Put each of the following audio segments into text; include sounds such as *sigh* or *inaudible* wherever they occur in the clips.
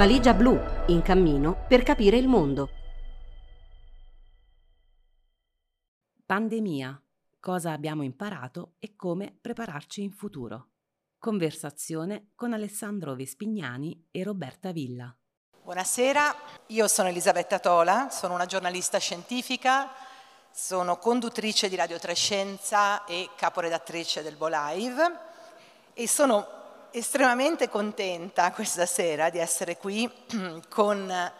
Valigia blu, in cammino per capire il mondo. Pandemia. Cosa abbiamo imparato e come prepararci in futuro. Conversazione con Alessandro Vespignani e Roberta Villa. Buonasera, io sono Elisabetta Tola, sono una giornalista scientifica, sono conduttrice di Radio Trescenza e caporedattrice del Bolive e sono estremamente contenta questa sera di essere qui *clears throat* con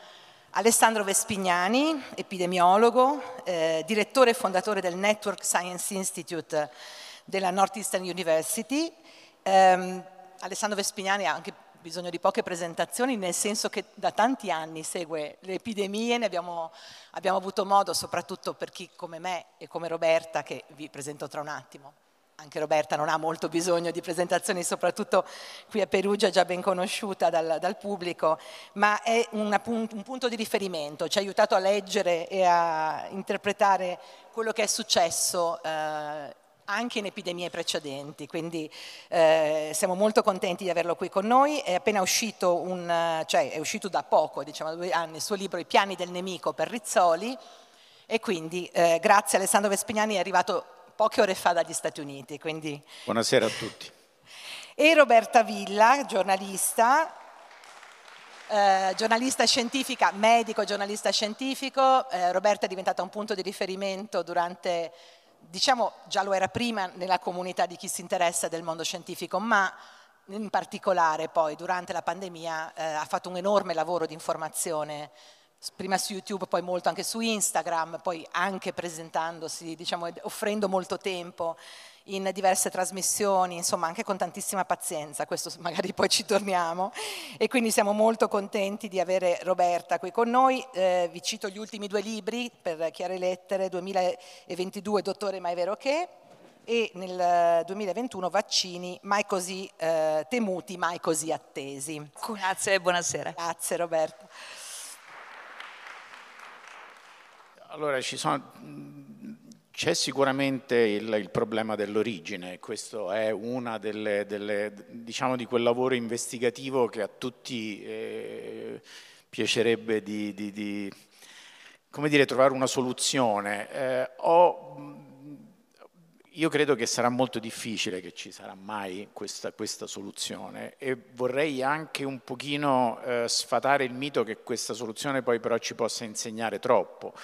Alessandro Vespignani, epidemiologo, eh, direttore e fondatore del Network Science Institute della Northeastern University. Eh, Alessandro Vespignani ha anche bisogno di poche presentazioni, nel senso che da tanti anni segue le epidemie, ne abbiamo, abbiamo avuto modo, soprattutto per chi come me e come Roberta, che vi presento tra un attimo, anche Roberta non ha molto bisogno di presentazioni, soprattutto qui a Perugia già ben conosciuta dal, dal pubblico, ma è una, un punto di riferimento, ci ha aiutato a leggere e a interpretare quello che è successo eh, anche in epidemie precedenti, quindi eh, siamo molto contenti di averlo qui con noi, è appena uscito, un, cioè è uscito da poco, diciamo due anni, il suo libro I piani del nemico per Rizzoli. E quindi eh, grazie a Alessandro Vespignani è arrivato poche ore fa dagli Stati Uniti. Quindi... Buonasera a tutti. E Roberta Villa, giornalista, eh, giornalista scientifica, medico, giornalista scientifico. Eh, Roberta è diventata un punto di riferimento durante, diciamo già lo era prima nella comunità di chi si interessa del mondo scientifico, ma in particolare poi durante la pandemia eh, ha fatto un enorme lavoro di informazione prima su YouTube, poi molto anche su Instagram, poi anche presentandosi, diciamo, offrendo molto tempo in diverse trasmissioni, insomma anche con tantissima pazienza, questo magari poi ci torniamo e quindi siamo molto contenti di avere Roberta qui con noi, eh, vi cito gli ultimi due libri per Chiare Lettere 2022 Dottore ma è vero che e nel 2021 vaccini mai così eh, temuti, mai così attesi. Grazie e buonasera. Grazie Roberta. Allora, c'è sicuramente il, il, problema dell'origine, questo è una delle, delle, diciamo di quel lavoro investigativo che a tutti eh, piacerebbe di, di, di, dire, trovare una soluzione. Eh, ho, io credo che sarà molto difficile che ci sarà mai questa, questa soluzione e vorrei anche un pochino eh, sfatare il mito che questa soluzione poi però ci possa insegnare troppo.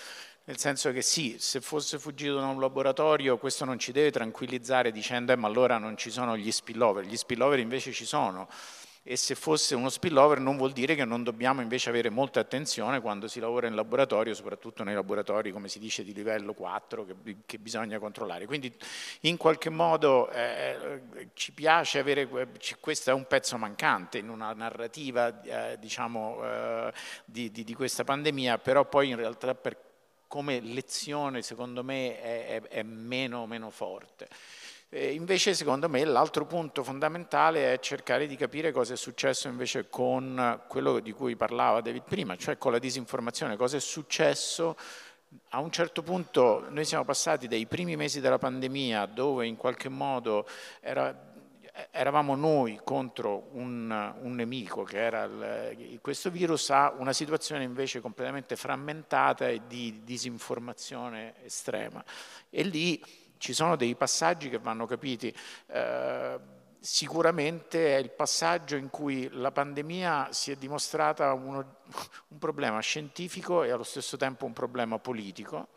Nel senso che sì, se fosse fuggito da un laboratorio questo non ci deve tranquillizzare dicendo eh, ma allora non ci sono gli spillover, gli spillover invece ci sono e se fosse uno spillover non vuol dire che non dobbiamo invece avere molta attenzione quando si lavora in laboratorio, soprattutto nei laboratori come si dice di livello 4 che, che bisogna controllare. Quindi in qualche modo eh, ci piace avere, questo è un pezzo mancante in una narrativa eh, diciamo, eh, di, di, di questa pandemia, però poi in realtà per come lezione secondo me è, è, è meno, meno, forte. E invece secondo me l'altro punto fondamentale è cercare di capire cosa è successo invece con quello di cui parlava David prima, cioè con la disinformazione, cosa è successo a un certo punto noi siamo passati dai primi mesi della pandemia dove in qualche modo era eravamo noi contro un, un nemico che era il, questo virus a una situazione invece completamente frammentata e di disinformazione estrema. E lì ci sono dei passaggi che vanno capiti. Eh, sicuramente è il passaggio in cui la pandemia si è dimostrata uno, un problema scientifico e allo stesso tempo un problema politico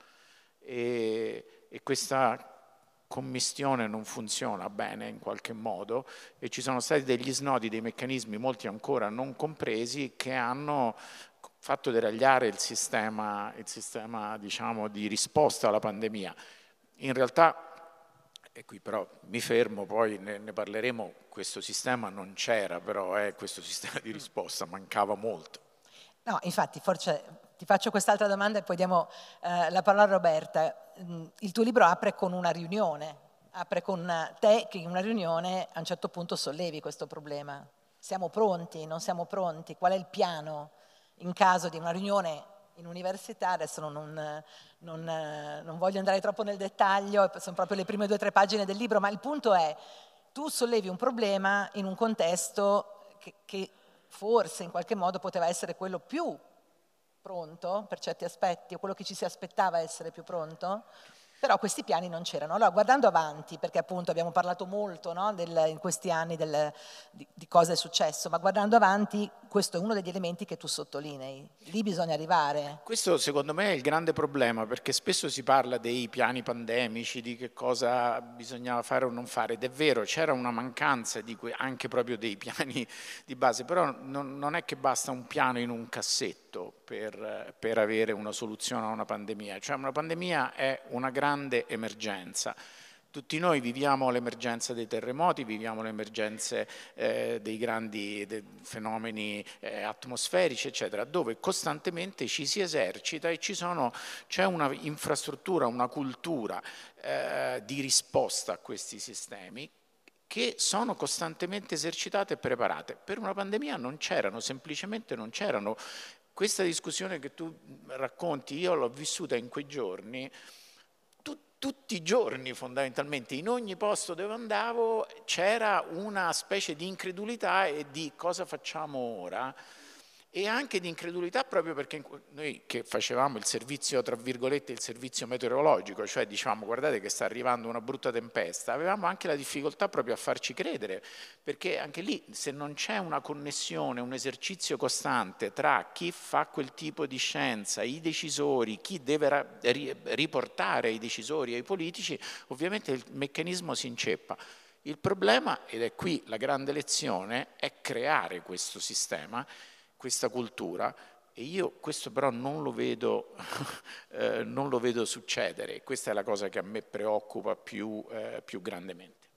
e, e questa commistione non funziona bene in qualche modo e ci sono stati degli snodi, dei meccanismi, molti ancora non compresi, che hanno fatto deragliare il sistema, il sistema diciamo, di risposta alla pandemia. In realtà, e qui però mi fermo, poi ne, ne parleremo, questo sistema non c'era, però eh, questo *laughs* sistema di risposta mancava molto. No, infatti, forse ti faccio quest'altra domanda e poi diamo eh, la parola a Roberta. Mm, il tuo libro apre con una riunione, apre con te che in una riunione a un certo punto sollevi questo problema. Siamo pronti, non siamo pronti? Qual è il piano in caso di una riunione in università? Adesso non, non, non voglio andare troppo nel dettaglio, sono proprio le prime due o tre pagine del libro, ma il punto è, tu sollevi un problema in un contesto che, che forse in qualche modo poteva essere quello più pronto per certi aspetti, o quello che ci si aspettava essere più pronto, però questi piani non c'erano. Allora, guardando avanti, perché appunto abbiamo parlato molto no, del, in questi anni del, di, di, cosa è successo, ma guardando avanti, questo è uno degli elementi che tu sottolinei. Lì bisogna arrivare. Questo secondo me è il grande problema, perché spesso si parla dei piani pandemici, di che cosa bisognava fare o non fare, ed è vero, c'era una mancanza que, anche proprio dei *laughs* piani di base, però non, non è che basta un piano in un cassetto per, per avere una soluzione a una pandemia, cioè una pandemia è una grande grande emergenza. Tutti noi viviamo l'emergenza dei terremoti, viviamo le emergenze eh, dei grandi de fenomeni eh, atmosferici, eccetera, dove costantemente ci si esercita e c'è una infrastruttura, una cultura eh, di risposta a questi sistemi che sono costantemente esercitate e preparate. Per una pandemia non c'erano, semplicemente non c'erano. Questa discussione che tu racconti, io l'ho vissuta in quei giorni, tutti i giorni fondamentalmente, in ogni posto dove andavo c'era una specie di incredulità e di cosa facciamo ora e anche di incredulità proprio perché noi che facevamo il servizio, tra virgolette, il servizio meteorologico, cioè diciamo guardate che sta arrivando una brutta tempesta, avevamo anche la difficoltà proprio a farci credere, perché anche lì se non c'è una connessione, un esercizio costante tra chi fa quel tipo di scienza, i decisori, chi deve riportare i decisori ai politici, ovviamente il meccanismo si inceppa. Il problema, ed è qui la grande lezione, è creare questo sistema questa cultura e io questo però non lo vedo, *laughs* eh, non lo vedo succedere, questa è la cosa che a me preoccupa più, eh, più grandemente.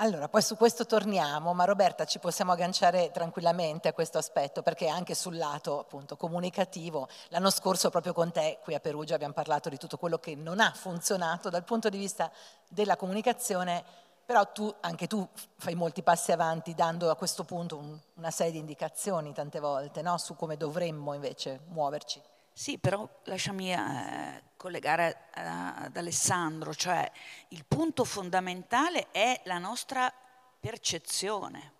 Allora, poi su questo torniamo, ma Roberta ci possiamo agganciare tranquillamente a questo aspetto, perché anche sul lato appunto comunicativo, l'anno scorso proprio con te qui a Perugia abbiamo parlato di tutto quello che non ha funzionato dal punto di vista della comunicazione però tu, anche tu fai molti passi avanti dando a questo punto un, una serie di indicazioni tante volte no? su come dovremmo invece muoverci. Sì, però lasciami eh, collegare eh, ad Alessandro, cioè il punto fondamentale è la nostra percezione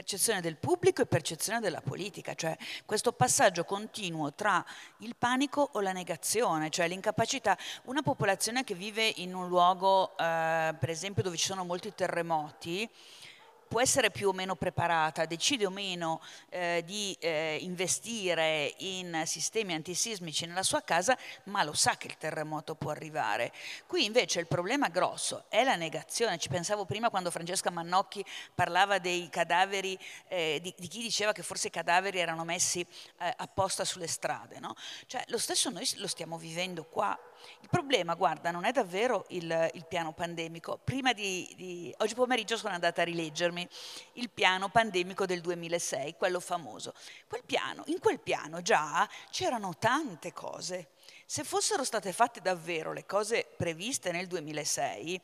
percezione del pubblico e percezione della politica, cioè questo passaggio continuo tra il panico o la negazione, cioè l'incapacità, una popolazione che vive in un luogo, eh, per esempio, dove ci sono molti terremoti, può essere più o meno preparata, decide o meno eh, di eh, investire in sistemi antisismici nella sua casa, ma lo sa che il terremoto può arrivare. Qui invece il problema grosso è la negazione. Ci pensavo prima quando Francesca Mannocchi parlava dei cadaveri, eh, di, di, chi diceva che forse i cadaveri erano messi eh, apposta sulle strade. No? Cioè, lo stesso noi lo stiamo vivendo qua il problema, guarda, non è davvero il, il piano pandemico. Di, di, Oggi pomeriggio sono andata a rileggermi il piano pandemico del 2006, quello famoso. Quel piano, in quel piano già c'erano tante cose. Se fossero state fatte davvero le cose previste nel 2006,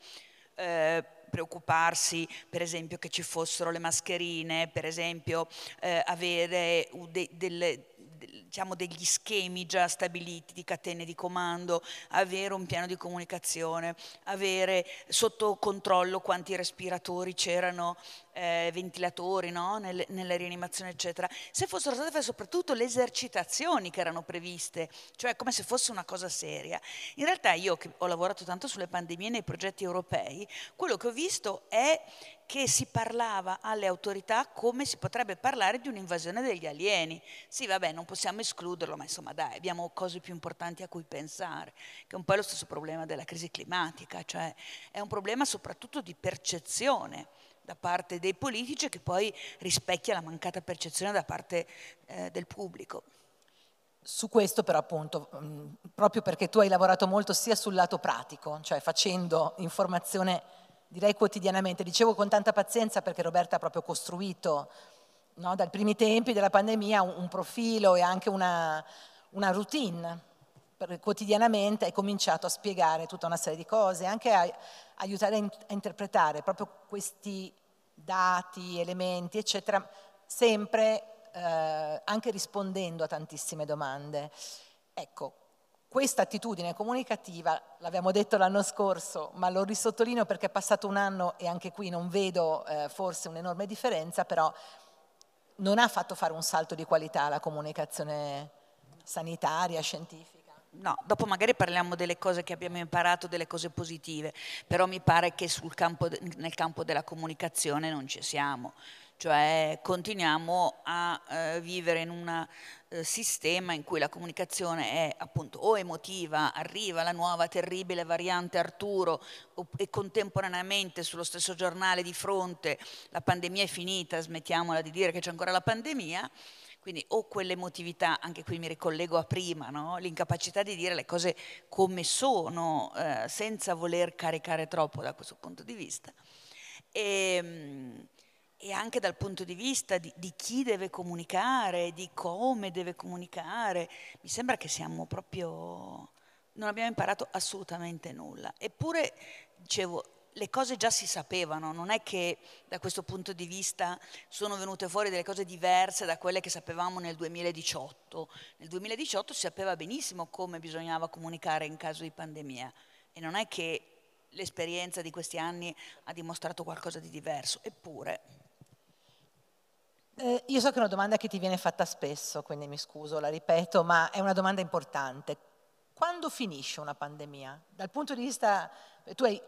eh, preoccuparsi per esempio che ci fossero le mascherine, per esempio eh, avere de, delle diciamo, degli schemi già stabiliti di catene di comando, avere un piano di comunicazione, avere sotto controllo quanti respiratori c'erano, eh, ventilatori no? Nel, nella rianimazione, eccetera. Se fossero state fatte soprattutto le esercitazioni che erano previste, cioè come se fosse una cosa seria. In realtà io che ho lavorato tanto sulle pandemie nei progetti europei, quello che ho visto è che si parlava alle autorità come si potrebbe parlare di un'invasione degli alieni. Sì, vabbè, non possiamo escluderlo, ma insomma dai, abbiamo cose più importanti a cui pensare, che è un po' lo stesso problema della crisi climatica, cioè è un problema soprattutto di percezione da parte dei politici che poi rispecchia la mancata percezione da parte eh, del pubblico. Su questo però appunto, mh, proprio perché tu hai lavorato molto sia sul lato pratico, cioè facendo informazione direi quotidianamente. Dicevo con tanta pazienza perché Roberta ha proprio costruito no, dai primi tempi della pandemia un, un profilo e anche una, una routine. Quotidianamente hai cominciato a spiegare tutta una serie di cose, anche a, aiutare a interpretare proprio questi dati, elementi, eccetera, sempre eh, anche rispondendo a tantissime domande. Ecco, questa attitudine comunicativa, l'abbiamo detto l'anno scorso, ma lo risottolineo perché è passato un anno e anche qui non vedo eh, forse un'enorme differenza, però non ha fatto fare un salto di qualità alla comunicazione sanitaria, scientifica. No, dopo magari parliamo delle cose che abbiamo imparato, delle cose positive, però mi pare che campo, nel campo della comunicazione non ci siamo, cioè continuiamo a eh, vivere in un eh, sistema in cui la comunicazione è appunto o emotiva, arriva la nuova terribile variante Arturo e contemporaneamente sullo stesso giornale di fronte la pandemia è finita, smettiamola di dire che c'è ancora la pandemia, quindi o quell'emotività, anche qui mi ricollego a prima, no? l'incapacità di dire le cose come sono, eh, senza voler caricare troppo da questo punto di vista. E, ehm, e anche dal punto di vista di, di, chi deve comunicare, di come deve comunicare. Mi sembra che siamo proprio... non abbiamo imparato assolutamente nulla. Eppure, dicevo, le cose già si sapevano, non è che da questo punto di vista sono venute fuori delle cose diverse da quelle che sapevamo nel 2018. Nel 2018 si sapeva benissimo come bisognava comunicare in caso di pandemia e non è che l'esperienza di questi anni ha dimostrato qualcosa di diverso, eppure... Eh, io so che è una domanda che ti viene fatta spesso, quindi mi scuso, la ripeto, ma è una domanda importante. Quando finisce una pandemia? Dal punto di vista, tu hai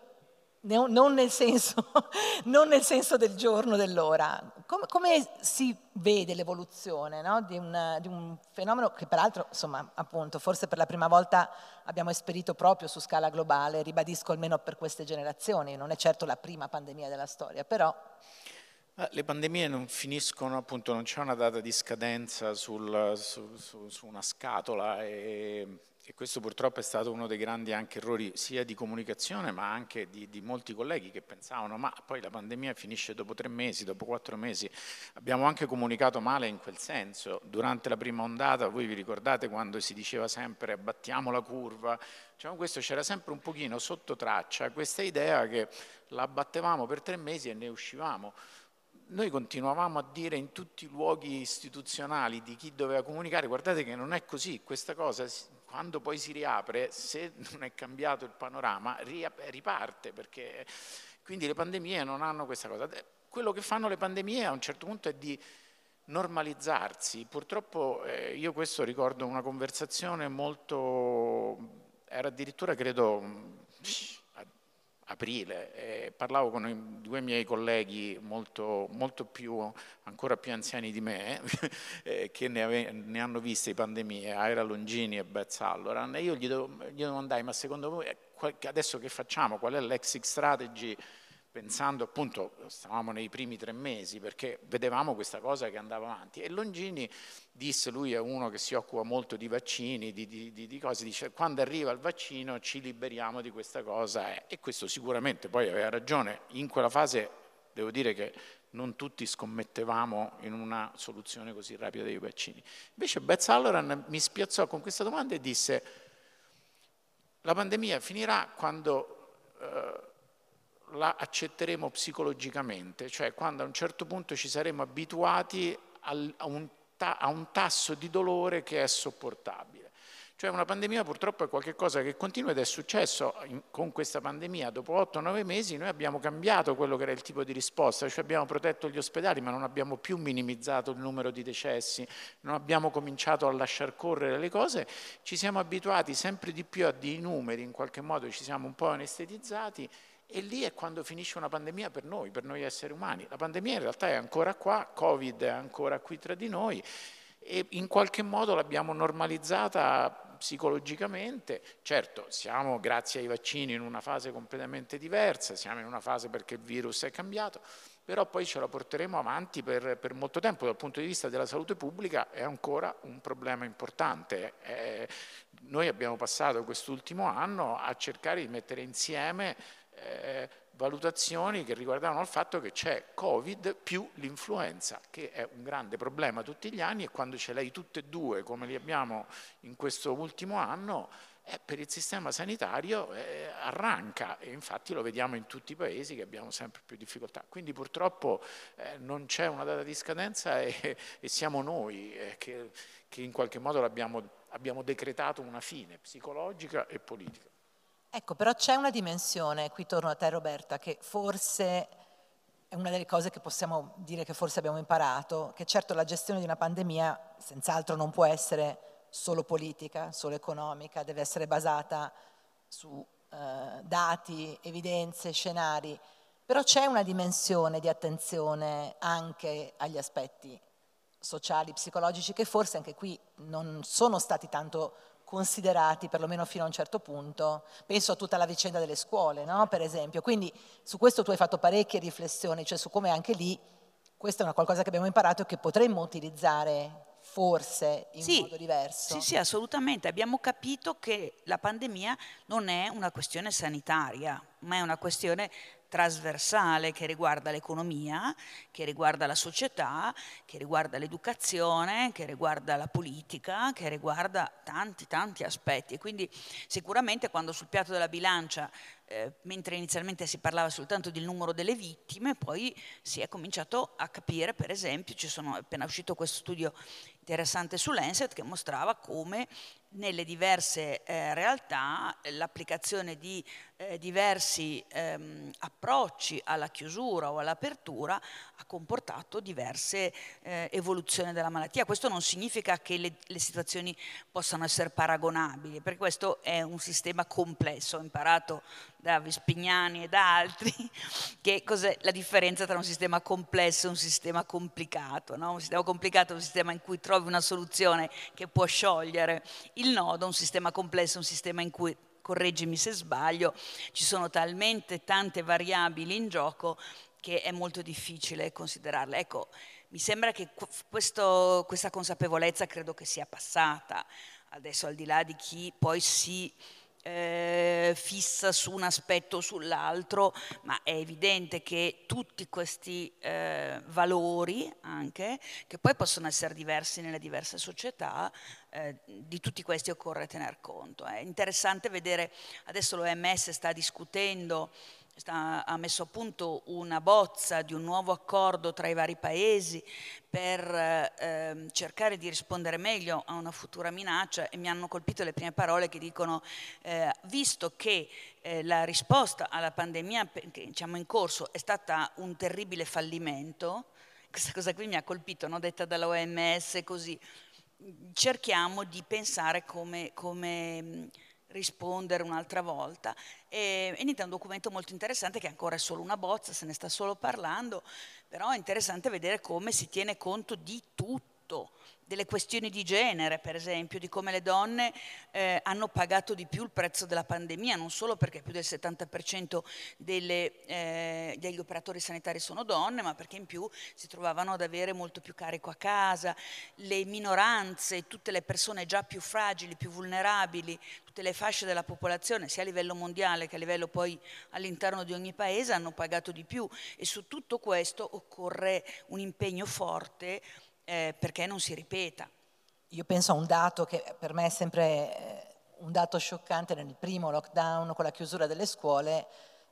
non nel senso, *laughs* non nel senso del giorno, dell'ora. Come, come si vede l'evoluzione no? di, un, di, un, fenomeno che peraltro, insomma, appunto, forse per la prima volta abbiamo esperito proprio su scala globale, ribadisco almeno per queste generazioni, non è certo la prima pandemia della storia, però... Eh, le pandemie non finiscono, appunto, non c'è una data di scadenza sul, su, su, su, una scatola e e questo purtroppo è stato uno dei grandi errori sia di comunicazione ma anche di, di, molti colleghi che pensavano ma poi la pandemia finisce dopo tre mesi, dopo quattro mesi. Abbiamo anche comunicato male in quel senso. Durante la prima ondata, voi vi ricordate quando si diceva sempre abbattiamo la curva, diciamo, questo c'era sempre un pochino sotto traccia questa idea che la abbattevamo per tre mesi e ne uscivamo noi continuavamo a dire in tutti i luoghi istituzionali di chi doveva comunicare, guardate che non è così, questa cosa quando poi si riapre, se non è cambiato il panorama, riparte, perché quindi le pandemie non hanno questa cosa. Quello che fanno le pandemie a un certo punto è di normalizzarsi. Purtroppo eh, io questo ricordo una conversazione molto, era addirittura credo aprile, eh, parlavo con i due miei colleghi molto, molto più, ancora più anziani di me, *laughs* eh, che ne, ave, ne, hanno viste pandemie, Aira Longini e Beth Halloran, e io gli, do, gli domandai, ma secondo voi adesso che facciamo, qual è l'exit strategy pensando appunto, stavamo nei primi tre mesi perché vedevamo questa cosa che andava avanti e Longini disse, lui è uno che si occupa molto di vaccini, di, di, di, di cose, dice quando arriva il vaccino ci liberiamo di questa cosa e questo sicuramente poi aveva ragione, in quella fase devo dire che non tutti scommettevamo in una soluzione così rapida dei vaccini. Invece Beth Halloran mi spiazzò con questa domanda e disse la pandemia finirà quando... Eh, la accetteremo psicologicamente, cioè quando a un certo punto ci saremo abituati a un, tasso di dolore che è sopportabile. Cioè una pandemia purtroppo è qualcosa che continua ed è successo con questa pandemia. Dopo 8-9 mesi noi abbiamo cambiato quello che era il tipo di risposta, cioè abbiamo protetto gli ospedali ma non abbiamo più minimizzato il numero di decessi, non abbiamo cominciato a lasciar correre le cose, ci siamo abituati sempre di più a dei numeri, in qualche modo ci siamo un po' anestetizzati e lì è quando finisce una pandemia per noi, per noi esseri umani. La pandemia in realtà è ancora qua, Covid è ancora qui tra di noi e in qualche modo l'abbiamo normalizzata psicologicamente. Certo, siamo grazie ai vaccini in una fase completamente diversa, siamo in una fase perché il virus è cambiato, però poi ce la porteremo avanti per, per molto tempo. Dal punto di vista della salute pubblica è ancora un problema importante. Eh, noi abbiamo passato quest'ultimo anno a cercare di mettere insieme eh, valutazioni che riguardavano il fatto che c'è Covid più l'influenza, che è un grande problema tutti gli anni e quando ce l'hai tutte e due, come li abbiamo in questo ultimo anno, eh, per il sistema sanitario eh, arranca e infatti lo vediamo in tutti i paesi che abbiamo sempre più difficoltà. Quindi purtroppo eh, non c'è una data di scadenza e, *laughs* e siamo noi eh, che, che, in qualche modo abbiamo decretato una fine psicologica e politica. Ecco, però c'è una dimensione, qui torno a te Roberta, che forse è una delle cose che possiamo dire che forse abbiamo imparato, che certo la gestione di una pandemia senz'altro non può essere solo politica, solo economica, deve essere basata su eh, dati, evidenze, scenari, però c'è una dimensione di attenzione anche agli aspetti sociali, psicologici, che forse anche qui non sono stati tanto considerati, perlomeno fino a un certo punto. Penso a tutta la vicenda delle scuole, no? per esempio. Quindi su questo tu hai fatto parecchie riflessioni, cioè su come anche lì questa è una qualcosa che abbiamo imparato e che potremmo utilizzare forse in sì, modo diverso. Sì, sì, assolutamente. Abbiamo capito che la pandemia non è una questione sanitaria, ma è una questione trasversale che riguarda l'economia, che riguarda la società, che riguarda l'educazione, che riguarda la politica, che riguarda tanti tanti aspetti. E quindi sicuramente quando sul piatto della bilancia eh, mentre inizialmente si parlava soltanto del numero delle vittime, poi si è cominciato a capire, per esempio, ci sono appena uscito questo studio interessante su Lancet che mostrava come nelle diverse eh, realtà l'applicazione di eh, diversi ehm, approcci alla chiusura o all'apertura ha comportato diverse eh, evoluzioni della malattia. Questo non significa che le, le, situazioni possano essere paragonabili, perché questo è un sistema complesso. Ho imparato da Vespignani e da altri *laughs* che cos'è la differenza tra un sistema complesso e un sistema complicato. No? Un sistema complicato è un sistema in cui trovi una soluzione che può sciogliere il nodo, un sistema complesso un sistema in cui correggimi se sbaglio, ci sono talmente tante variabili in gioco che è molto difficile considerarle. Ecco, mi sembra che questo, questa consapevolezza credo che sia passata, adesso al di là di chi poi si eh, fissa su un aspetto o sull'altro, ma è evidente che tutti questi eh, valori anche, che poi possono essere diversi nelle diverse società, eh, di tutti questi occorre tener conto. È interessante vedere, adesso l'OMS sta discutendo ha messo a punto una bozza di un nuovo accordo tra i vari paesi per eh, cercare di rispondere meglio a una futura minaccia e mi hanno colpito le prime parole che dicono eh, visto che eh, la risposta alla pandemia che, diciamo, in corso è stata un terribile fallimento, *laughs* questa cosa qui mi ha colpito, no? detta dall'OMS così, cerchiamo di pensare come, come rispondere un'altra volta. E, e niente, è un documento molto interessante che ancora è solo una bozza, se ne sta solo parlando, però è interessante vedere come si tiene conto di tutto delle questioni di genere, per esempio, di come le donne eh, hanno pagato di più il prezzo della pandemia, non solo perché più del 70% delle, eh, degli operatori sanitari sono donne, ma perché in più si trovavano ad avere molto più carico a casa, le minoranze, tutte le persone già più fragili, più vulnerabili, tutte le fasce della popolazione, sia a livello mondiale che a livello poi all'interno di ogni paese, hanno pagato di più. E su tutto questo occorre un impegno forte eh, perché non si ripeta. Io penso a un dato che per me è sempre eh, un dato scioccante nel primo lockdown con la chiusura delle scuole,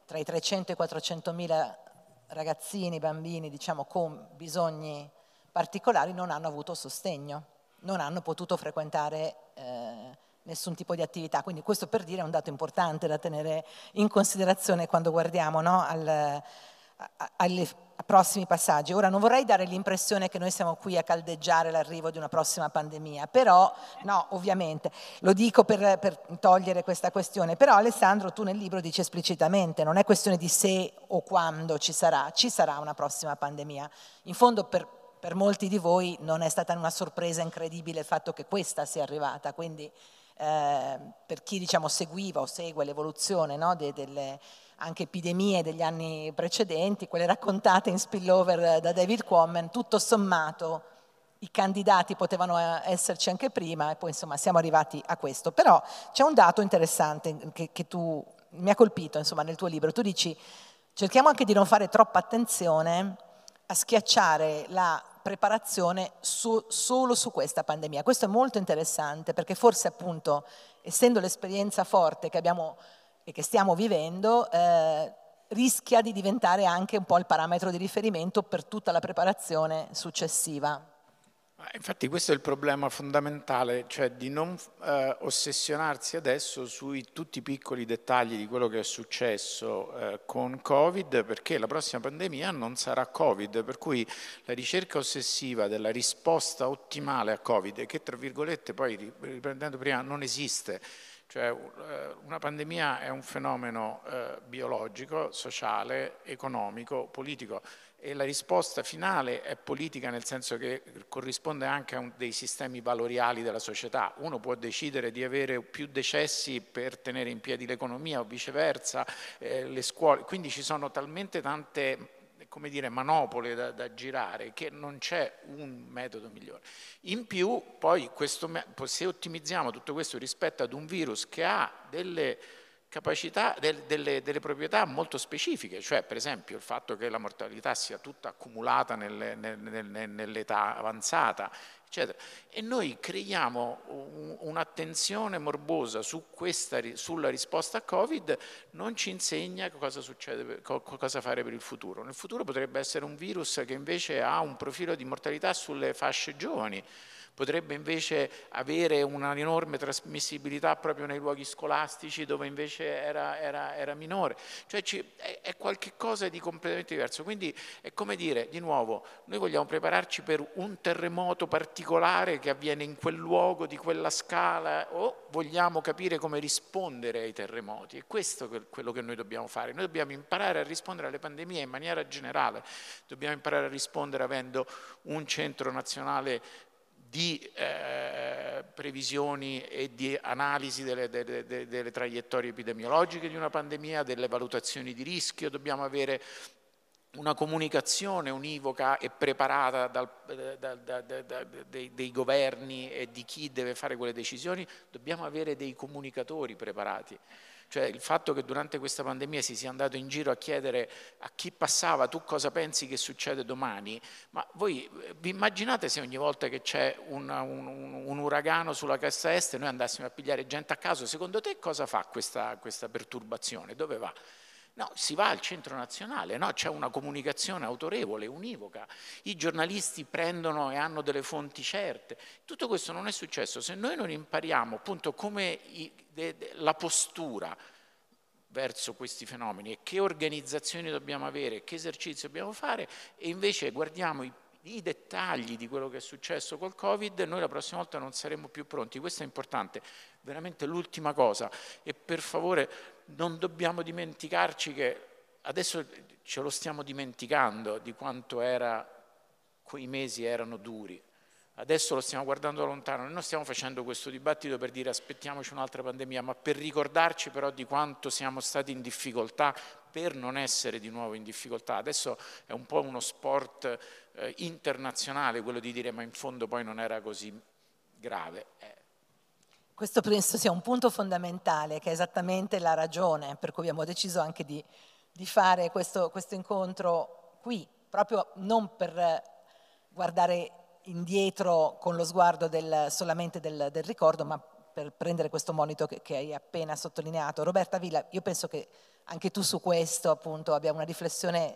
tra i 300 e i 400 mila ragazzini, bambini diciamo, con bisogni particolari non hanno avuto sostegno, non hanno potuto frequentare eh, nessun tipo di attività. Quindi questo per dire è un dato importante da tenere in considerazione quando guardiamo no, al, ai prossimi passaggi. Ora non vorrei dare l'impressione che noi siamo qui a caldeggiare l'arrivo di una prossima pandemia, però, no, ovviamente, lo dico per, per, togliere questa questione, però Alessandro tu nel libro dici esplicitamente, non è questione di se o quando ci sarà, ci sarà una prossima pandemia. In fondo per, per molti di voi non è stata una sorpresa incredibile il fatto che questa sia arrivata, quindi eh, per chi diciamo seguiva o segue l'evoluzione no, de, delle anche epidemie degli anni precedenti, quelle raccontate in spillover da David Quammen, tutto sommato i candidati potevano eh, esserci anche prima e poi insomma siamo arrivati a questo. Però c'è un dato interessante che, che tu mi ha colpito insomma, nel tuo libro. Tu dici cerchiamo anche di non fare troppa attenzione a schiacciare la preparazione su, solo su questa pandemia. Questo è molto interessante perché forse appunto essendo l'esperienza forte che abbiamo e che stiamo vivendo eh, rischia di diventare anche un po' il parametro di riferimento per tutta la preparazione successiva. Infatti questo è il problema fondamentale, cioè di non eh, ossessionarsi adesso sui tutti i piccoli dettagli di quello che è successo eh, con Covid, perché la prossima pandemia non sarà Covid, per cui la ricerca ossessiva della risposta ottimale a Covid, che tra virgolette poi riprendendo prima non esiste, cioè eh, una pandemia è un fenomeno eh, biologico, sociale, economico, politico e la risposta finale è politica nel senso che corrisponde anche a un, dei sistemi valoriali della società. Uno può decidere di avere più decessi per tenere in piedi l'economia o viceversa, eh, le scuole, quindi ci sono talmente tante come dire, manopole da, da, girare che non c'è un metodo migliore. In più, poi, questo, se ottimizziamo tutto questo rispetto ad un virus che ha delle capacità, del, delle, delle, proprietà molto specifiche, cioè per esempio il fatto che la mortalità sia tutta accumulata nelle, nelle, nell'età avanzata, eccetera. E noi creiamo un'attenzione morbosa su questa, sulla risposta a Covid, non ci insegna cosa, succede, cosa fare per il futuro. Nel futuro potrebbe essere un virus che invece ha un profilo di mortalità sulle fasce giovani, potrebbe invece avere una enorme trasmissibilità proprio nei luoghi scolastici dove invece era, era, era minore, cioè ci, è, è qualcosa di completamente diverso, quindi è come dire, di nuovo, noi vogliamo prepararci per un terremoto particolare che avviene in quel luogo, di quella scala, o vogliamo capire come rispondere ai terremoti, è questo quello che noi dobbiamo fare, noi dobbiamo imparare a rispondere alle pandemie in maniera generale, dobbiamo imparare a rispondere avendo un centro nazionale di eh, previsioni e di analisi delle, delle, delle, traiettorie epidemiologiche di una pandemia, delle valutazioni di rischio, dobbiamo avere una comunicazione univoca e preparata dal, da, da, da, dei, dei governi e di chi deve fare quelle decisioni, dobbiamo avere dei comunicatori preparati. Cioè il fatto che durante questa pandemia si sia andato in giro a chiedere a chi passava tu cosa pensi che succede domani, ma voi eh, vi immaginate se ogni volta che c'è un, un, un, uragano sulla costa est noi andassimo a pigliare gente a caso, secondo te cosa fa questa, questa perturbazione? Dove va? No, si va al centro nazionale, no? c'è una comunicazione autorevole, univoca, i giornalisti prendono e hanno delle fonti certe. Tutto questo non è successo se noi non impariamo appunto come i, de, de, la postura verso questi fenomeni e che organizzazioni dobbiamo avere, che esercizi dobbiamo fare e invece guardiamo i i dettagli di quello che è successo col Covid, noi la prossima volta non saremo più pronti. Questo è importante. Veramente l'ultima cosa. E per favore non dobbiamo dimenticarci che adesso ce lo stiamo dimenticando di quanto era, quei mesi erano duri. Adesso lo stiamo guardando da lontano, noi non stiamo facendo questo dibattito per dire aspettiamoci un'altra pandemia, ma per ricordarci però di quanto siamo stati in difficoltà per non essere di nuovo in difficoltà. Adesso è un po' uno sport eh, internazionale quello di dire ma in fondo poi non era così grave. Eh. Questo penso sia un punto fondamentale, che è esattamente la ragione per cui abbiamo deciso anche di, di fare questo, questo incontro qui, proprio non per guardare indietro con lo sguardo del, solamente del, del, ricordo, ma per prendere questo monito che, che, hai appena sottolineato. Roberta Villa, io penso che anche tu su questo appunto abbia una riflessione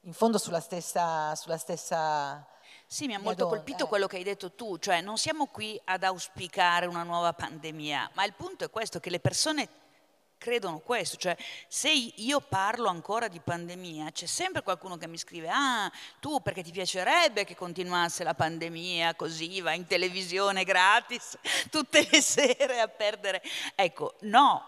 in fondo sulla stessa... Sulla stessa sì, mi ha molto colpito eh. quello che hai detto tu, cioè non siamo qui ad auspicare una nuova pandemia, ma il punto è questo, che le persone credono questo, cioè se io parlo ancora di pandemia c'è sempre qualcuno che mi scrive ah tu perché ti piacerebbe che continuasse la pandemia così va in televisione gratis *laughs* tutte le sere a perdere, ecco no,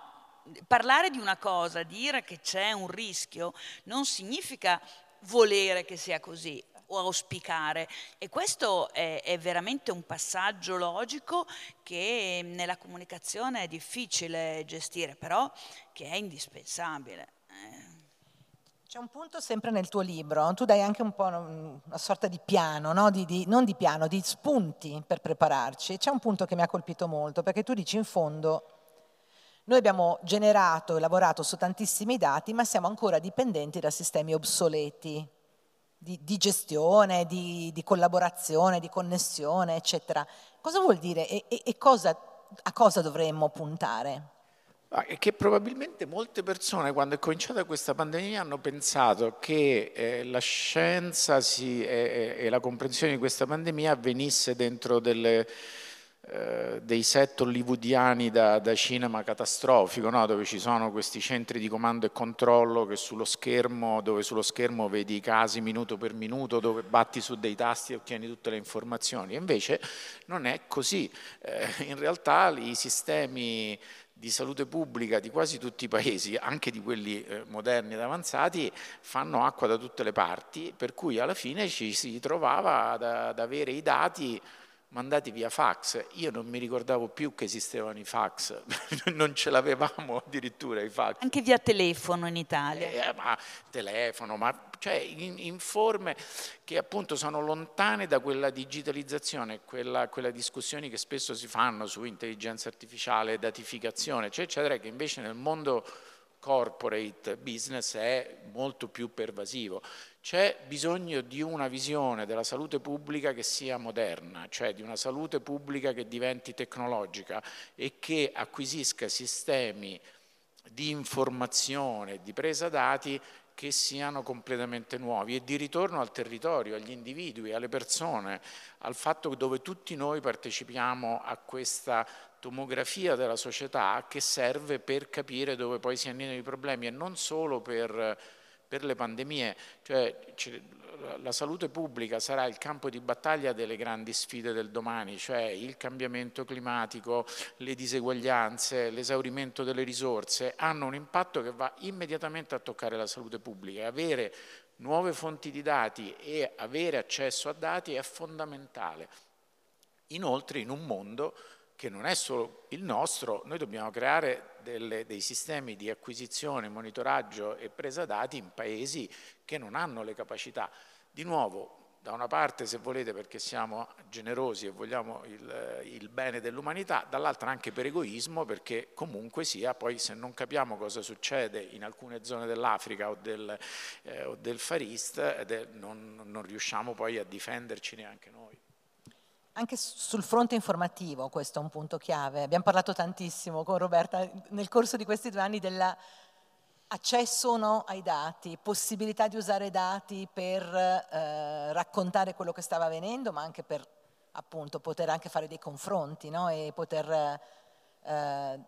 parlare di una cosa, dire che c'è un rischio non significa volere che sia così o auspicare e questo è, è, veramente un passaggio logico che nella comunicazione è difficile gestire, però che è indispensabile. Eh. C'è un punto sempre nel tuo libro, tu dai anche un po' una sorta di piano, no? di, di, non di piano, di spunti per prepararci. C'è un punto che mi ha colpito molto, perché tu dici in fondo noi abbiamo generato e lavorato su tantissimi dati, ma siamo ancora dipendenti da sistemi obsoleti di, di gestione, di, di, collaborazione, di connessione, eccetera. Cosa vuol dire e, e, e cosa, a cosa dovremmo puntare? Ah, che probabilmente molte persone quando è cominciata questa pandemia hanno pensato che eh, la scienza si, eh, e la comprensione di questa pandemia avvenisse dentro delle, eh, dei set hollywoodiani da, da cinema catastrofico, no? dove ci sono questi centri di comando e controllo che sullo schermo, dove sullo schermo vedi i casi minuto per minuto, dove batti su dei tasti e ottieni tutte le informazioni. Invece non è così. Eh, in realtà i sistemi di salute pubblica di quasi tutti i paesi, anche di quelli eh, moderni ed avanzati, fanno acqua da tutte le parti, per cui alla fine ci si trovava ad, ad avere i dati mandati via fax. Io non mi ricordavo più che esistevano i fax, *laughs* non ce l'avevamo addirittura i fax. Anche via telefono in Italia. Eh, ma telefono, ma cioè in, in, forme che appunto sono lontane da quella digitalizzazione, quella, quella discussioni che spesso si fanno su intelligenza artificiale, datificazione, eccetera, eccetera, che invece nel mondo corporate business è molto più pervasivo. C'è bisogno di una visione della salute pubblica che sia moderna, cioè di una salute pubblica che diventi tecnologica e che acquisisca sistemi di informazione, di presa dati che siano completamente nuovi e di ritorno al territorio, agli individui, alle persone, al fatto dove tutti noi partecipiamo a questa tomografia della società che serve per capire dove poi si annidano i problemi e non solo per per le pandemie, cioè la salute pubblica sarà il campo di battaglia delle grandi sfide del domani, cioè il cambiamento climatico, le diseguaglianze, l'esaurimento delle risorse, hanno un impatto che va immediatamente a toccare la salute pubblica avere nuove fonti di dati e avere accesso a dati è fondamentale. Inoltre in un mondo che non è solo il nostro, noi dobbiamo creare delle, dei sistemi di acquisizione, monitoraggio e presa dati in paesi che non hanno le capacità. Di nuovo, da una parte se volete perché siamo generosi e vogliamo il, il bene dell'umanità, dall'altra anche per egoismo perché comunque sia poi se non capiamo cosa succede in alcune zone dell'Africa o del, eh, o del Far East eh, non, non riusciamo poi a difenderci neanche noi. Anche sul fronte informativo questo è un punto chiave. Abbiamo parlato tantissimo con Roberta nel corso di questi due anni dell'accesso o no ai dati, possibilità di usare dati per eh, raccontare quello che stava avvenendo, ma anche per appunto poter anche fare dei confronti no? e poter eh,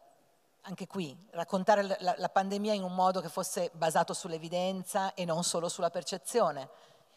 anche qui raccontare la, la pandemia in un modo che fosse basato sull'evidenza e non solo sulla percezione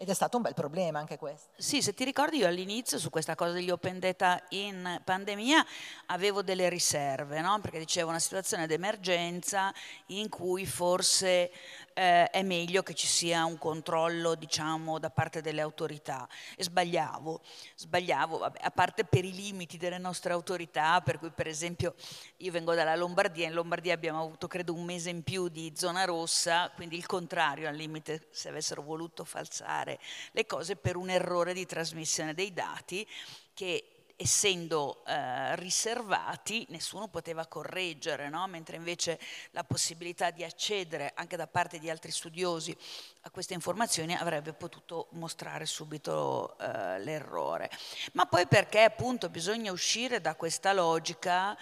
ed è stato un bel problema anche questo. Sì, se ti ricordi io all'inizio su questa cosa degli open data in pandemia avevo delle riserve, no? perché dicevo una situazione d'emergenza in cui forse eh, è meglio che ci sia un controllo diciamo, da parte delle autorità e sbagliavo, sbagliavo vabbè, a parte per i limiti delle nostre autorità, per cui per esempio io vengo dalla Lombardia, in Lombardia abbiamo avuto credo un mese in più di zona rossa, quindi il contrario al limite se avessero voluto falsare le cose per un errore di trasmissione dei dati che essendo eh, riservati nessuno poteva correggere, no? mentre invece la possibilità di accedere anche da parte di altri studiosi a queste informazioni avrebbe potuto mostrare subito eh, l'errore. Ma poi perché appunto bisogna uscire da questa logica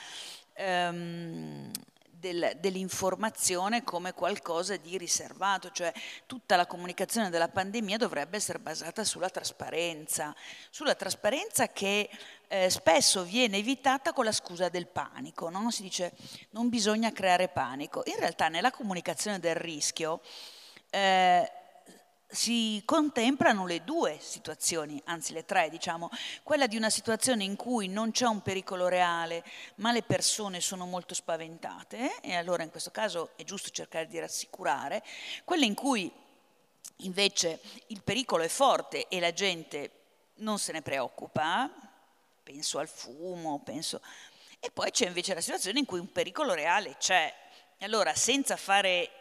ehm, del, dell'informazione come qualcosa di riservato, cioè tutta la comunicazione della pandemia dovrebbe essere basata sulla trasparenza, sulla trasparenza che eh, spesso viene evitata con la scusa del panico, no? si dice non bisogna creare panico, in realtà nella comunicazione del rischio eh, si contemplano le due situazioni, anzi le tre diciamo, quella di una situazione in cui non c'è un pericolo reale ma le persone sono molto spaventate e allora in questo caso è giusto cercare di rassicurare, quella in cui invece il pericolo è forte e la gente non se ne preoccupa, penso al fumo, penso... e poi c'è invece la situazione in cui un pericolo reale c'è. Allora senza fare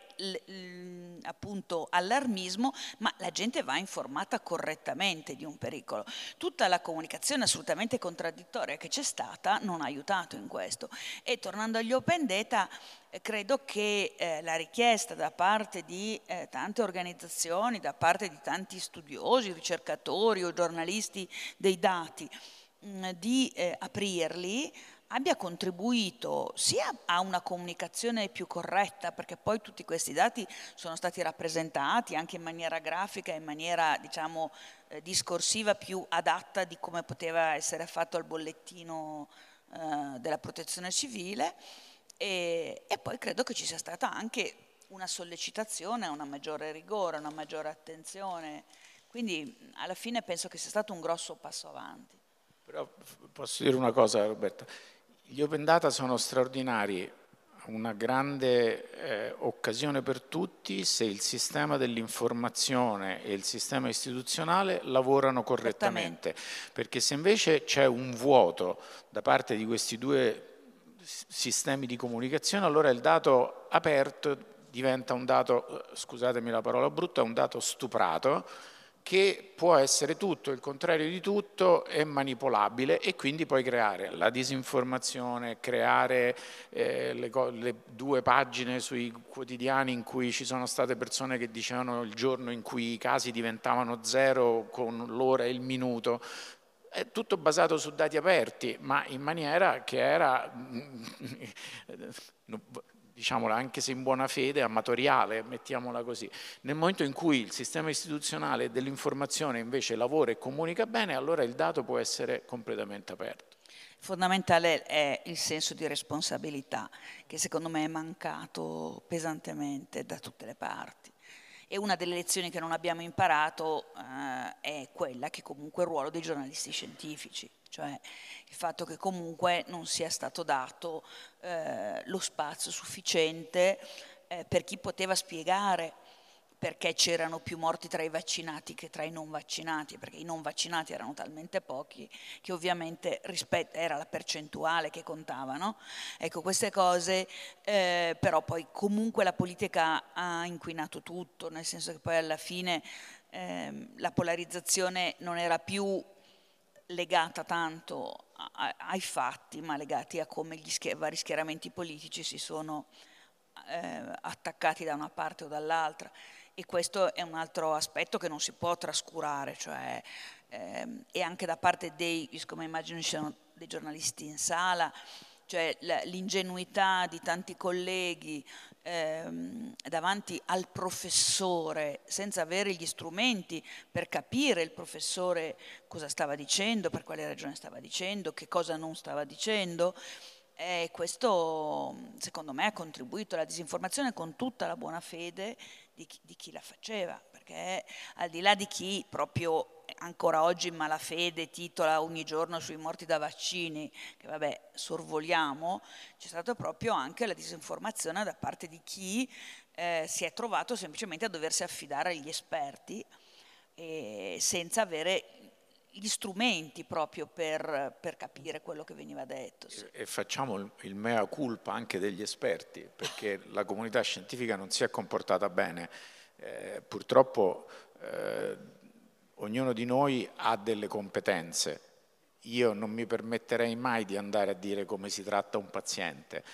appunto allarmismo, ma la gente va informata correttamente di un pericolo. Tutta la comunicazione assolutamente contraddittoria che c'è stata non ha aiutato in questo. E tornando agli open data, eh, credo che eh, la richiesta da parte di eh, tante organizzazioni, da parte di tanti studiosi, ricercatori o giornalisti dei dati, mh, di eh, aprirli abbia contribuito sia a una comunicazione più corretta, perché poi tutti questi dati sono stati rappresentati anche in maniera grafica, in maniera diciamo eh, discorsiva più adatta di come poteva essere fatto al bollettino eh, della protezione civile e, e poi credo che ci sia stata anche una sollecitazione a una maggiore rigore, una maggiore attenzione. Quindi alla fine penso che sia stato un grosso passo avanti. Però posso dire una cosa Roberta, gli open data sono straordinari, una grande eh, occasione per tutti se il sistema dell'informazione e il sistema istituzionale lavorano correttamente, perché se invece c'è un vuoto da parte di questi due sistemi di comunicazione, allora il dato aperto diventa un dato, eh, scusatemi la parola brutta, un dato stuprato, che può essere tutto, il contrario di tutto, è manipolabile e quindi puoi creare la disinformazione, creare eh, le, le, due pagine sui quotidiani in cui ci sono state persone che dicevano il giorno in cui i casi diventavano zero con l'ora e il minuto, è tutto basato su dati aperti, ma in maniera che era *laughs* diciamola anche se in buona fede, amatoriale, mettiamola così. Nel momento in cui il sistema istituzionale dell'informazione invece lavora e comunica bene, allora il dato può essere completamente aperto. Fondamentale è il senso di responsabilità, che secondo me è mancato pesantemente da tutte le parti. E una delle lezioni che non abbiamo imparato eh, è quella che comunque è il ruolo dei giornalisti scientifici, cioè il fatto che comunque non sia stato dato eh, lo spazio sufficiente eh, per chi poteva spiegare perché c'erano più morti tra i vaccinati che tra i non vaccinati, perché i non vaccinati erano talmente pochi che ovviamente era la percentuale che contava. No? Ecco, queste cose, eh, però poi comunque la politica ha inquinato tutto, nel senso che poi alla fine eh, la polarizzazione non era più legata tanto a, ai fatti, ma legati a come gli schier vari schieramenti politici si sono eh, attaccati da una parte o dall'altra e questo è un altro aspetto che non si può trascurare, cioè, ehm, e anche da parte dei, siccome immagino ci siano dei giornalisti in sala, cioè l'ingenuità di tanti colleghi ehm, davanti al professore senza avere gli strumenti per capire il professore cosa stava dicendo, per quale ragione stava dicendo, che cosa non stava dicendo. E questo secondo me ha contribuito alla disinformazione con tutta la buona fede di chi, di chi la faceva, perché al di là di chi proprio ancora oggi in malafede titola ogni giorno sui morti da vaccini, che vabbè sorvoliamo, c'è stata proprio anche la disinformazione da parte di chi eh, si è trovato semplicemente a doversi affidare agli esperti e senza avere gli strumenti proprio per, per, capire quello che veniva detto. Sì. E facciamo il, il, mea culpa anche degli esperti, perché la comunità scientifica non si è comportata bene. Eh, purtroppo eh, ognuno di noi ha delle competenze. Io non mi permetterei mai di andare a dire come si tratta un paziente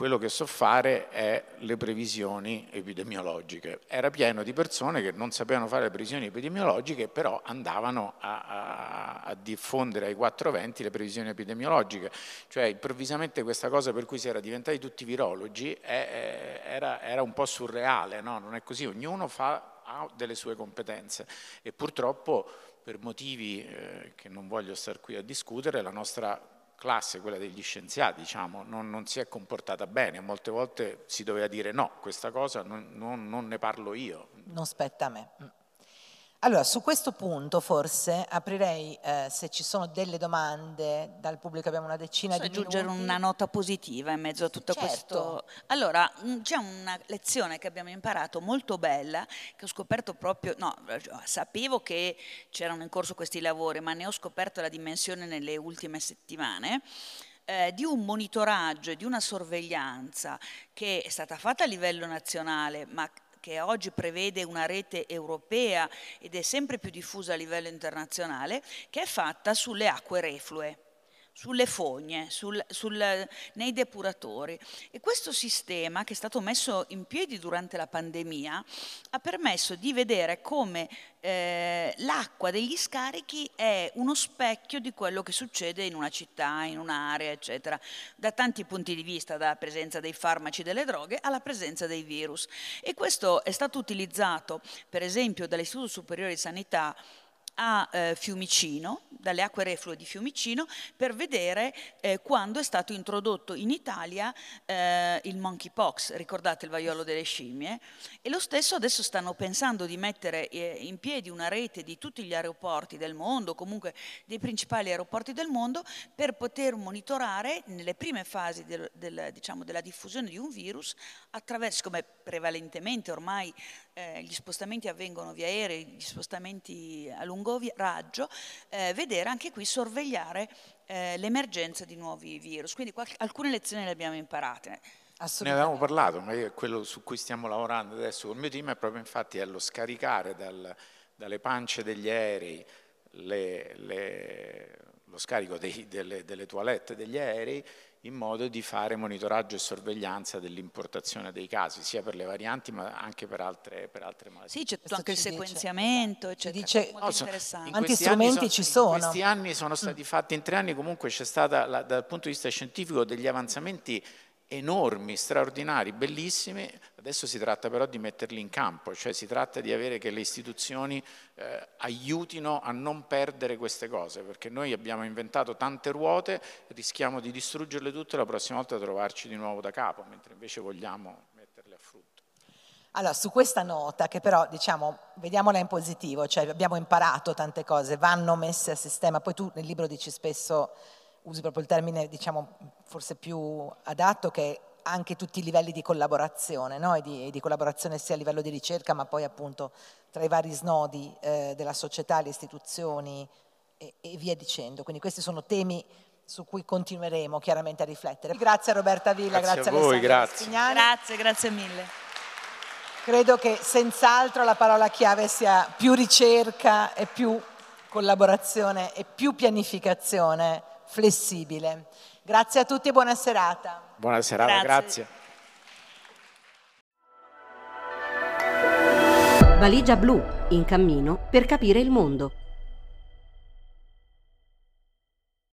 quello che so fare è le previsioni epidemiologiche. Era pieno di persone che non sapevano fare le previsioni epidemiologiche, però andavano a, a, a diffondere ai 420 le previsioni epidemiologiche. Cioè improvvisamente questa cosa per cui si era diventati tutti virologi è, era, era, un po' surreale, no? non è così, ognuno fa, ha delle sue competenze e purtroppo per motivi eh, che non voglio stare qui a discutere, la nostra classe, quella degli scienziati, diciamo, non, non, si è comportata bene, molte volte si doveva dire no, questa cosa non, non, non ne parlo io. Non spetta a me. Allora, su questo punto forse aprirei, eh, se ci sono delle domande dal pubblico, abbiamo una decina Posso di minuti. aggiungere una nota positiva in mezzo a tutto certo. questo? Allora, mm, c'è una lezione che abbiamo imparato molto bella, che ho scoperto proprio, no, sapevo che c'erano in corso questi lavori, ma ne ho scoperto la dimensione nelle ultime settimane, eh, di un monitoraggio e di una sorveglianza che è stata fatta a livello nazionale, ma che oggi prevede una rete europea ed è sempre più diffusa a livello internazionale, che è fatta sulle acque reflue sulle fogne, sul, sul, nei depuratori. E questo sistema che è stato messo in piedi durante la pandemia ha permesso di vedere come eh, l'acqua degli scarichi è uno specchio di quello che succede in una città, in un'area, eccetera, da tanti punti di vista, dalla presenza dei farmaci delle droghe alla presenza dei virus. E questo è stato utilizzato, per esempio, dall'Istituto Superiore di Sanità a eh, Fiumicino, dalle acque reflue di Fiumicino, per vedere eh, quando è stato introdotto in Italia eh, il monkeypox, ricordate il vaiolo delle scimmie, e lo stesso adesso stanno pensando di mettere eh, in piedi una rete di tutti gli aeroporti del mondo, comunque dei principali aeroporti del mondo, per poter monitorare nelle prime fasi del, del, diciamo, della diffusione di un virus attraverso, come prevalentemente ormai eh, gli spostamenti avvengono via aerei, gli spostamenti a lungo raggio, eh, vedere anche qui sorvegliare eh, l'emergenza di nuovi virus. Quindi alcune lezioni le abbiamo imparate. Ne avevamo parlato, ma quello su cui stiamo lavorando adesso col mio team è proprio infatti è lo scaricare dal, dalle pance degli aerei le, le, lo scarico dei, delle, delle toilette degli aerei in modo di fare monitoraggio e sorveglianza dell'importazione dei casi, sia per le varianti ma anche per altre, per altre malattie. Sì, c'è tutto anche il sequenziamento, dice, eccetera. Dice, molto no, interessante. Quanti strumenti ci sono? In questi anni sono stati fatti, in tre anni comunque c'è stata la, dal punto di vista scientifico degli avanzamenti enormi, straordinari, bellissimi, adesso si tratta però di metterli in campo, cioè si tratta di avere che le istituzioni eh, aiutino a non perdere queste cose, perché noi abbiamo inventato tante ruote, rischiamo di distruggerle tutte e la prossima volta trovarci di nuovo da capo, mentre invece vogliamo metterle a frutto. Allora, su questa nota, che però diciamo, vediamola in positivo, cioè abbiamo imparato tante cose, vanno messe a sistema, poi tu nel libro dici spesso usi proprio il termine diciamo forse più adatto che è anche tutti i livelli di collaborazione, no? e di, di, collaborazione sia a livello di ricerca ma poi appunto tra i vari snodi eh, della società, le istituzioni e, e, via dicendo. Quindi questi sono temi su cui continueremo chiaramente a riflettere. Grazie a Roberta Villa, grazie, grazie a voi, grazie. Grazie, grazie mille. Credo che senz'altro la parola chiave sia più ricerca e più collaborazione e più pianificazione flessibile. Grazie a tutti e buona serata. Buona serata, grazie. grazie. Valigia blu, in cammino per capire il mondo.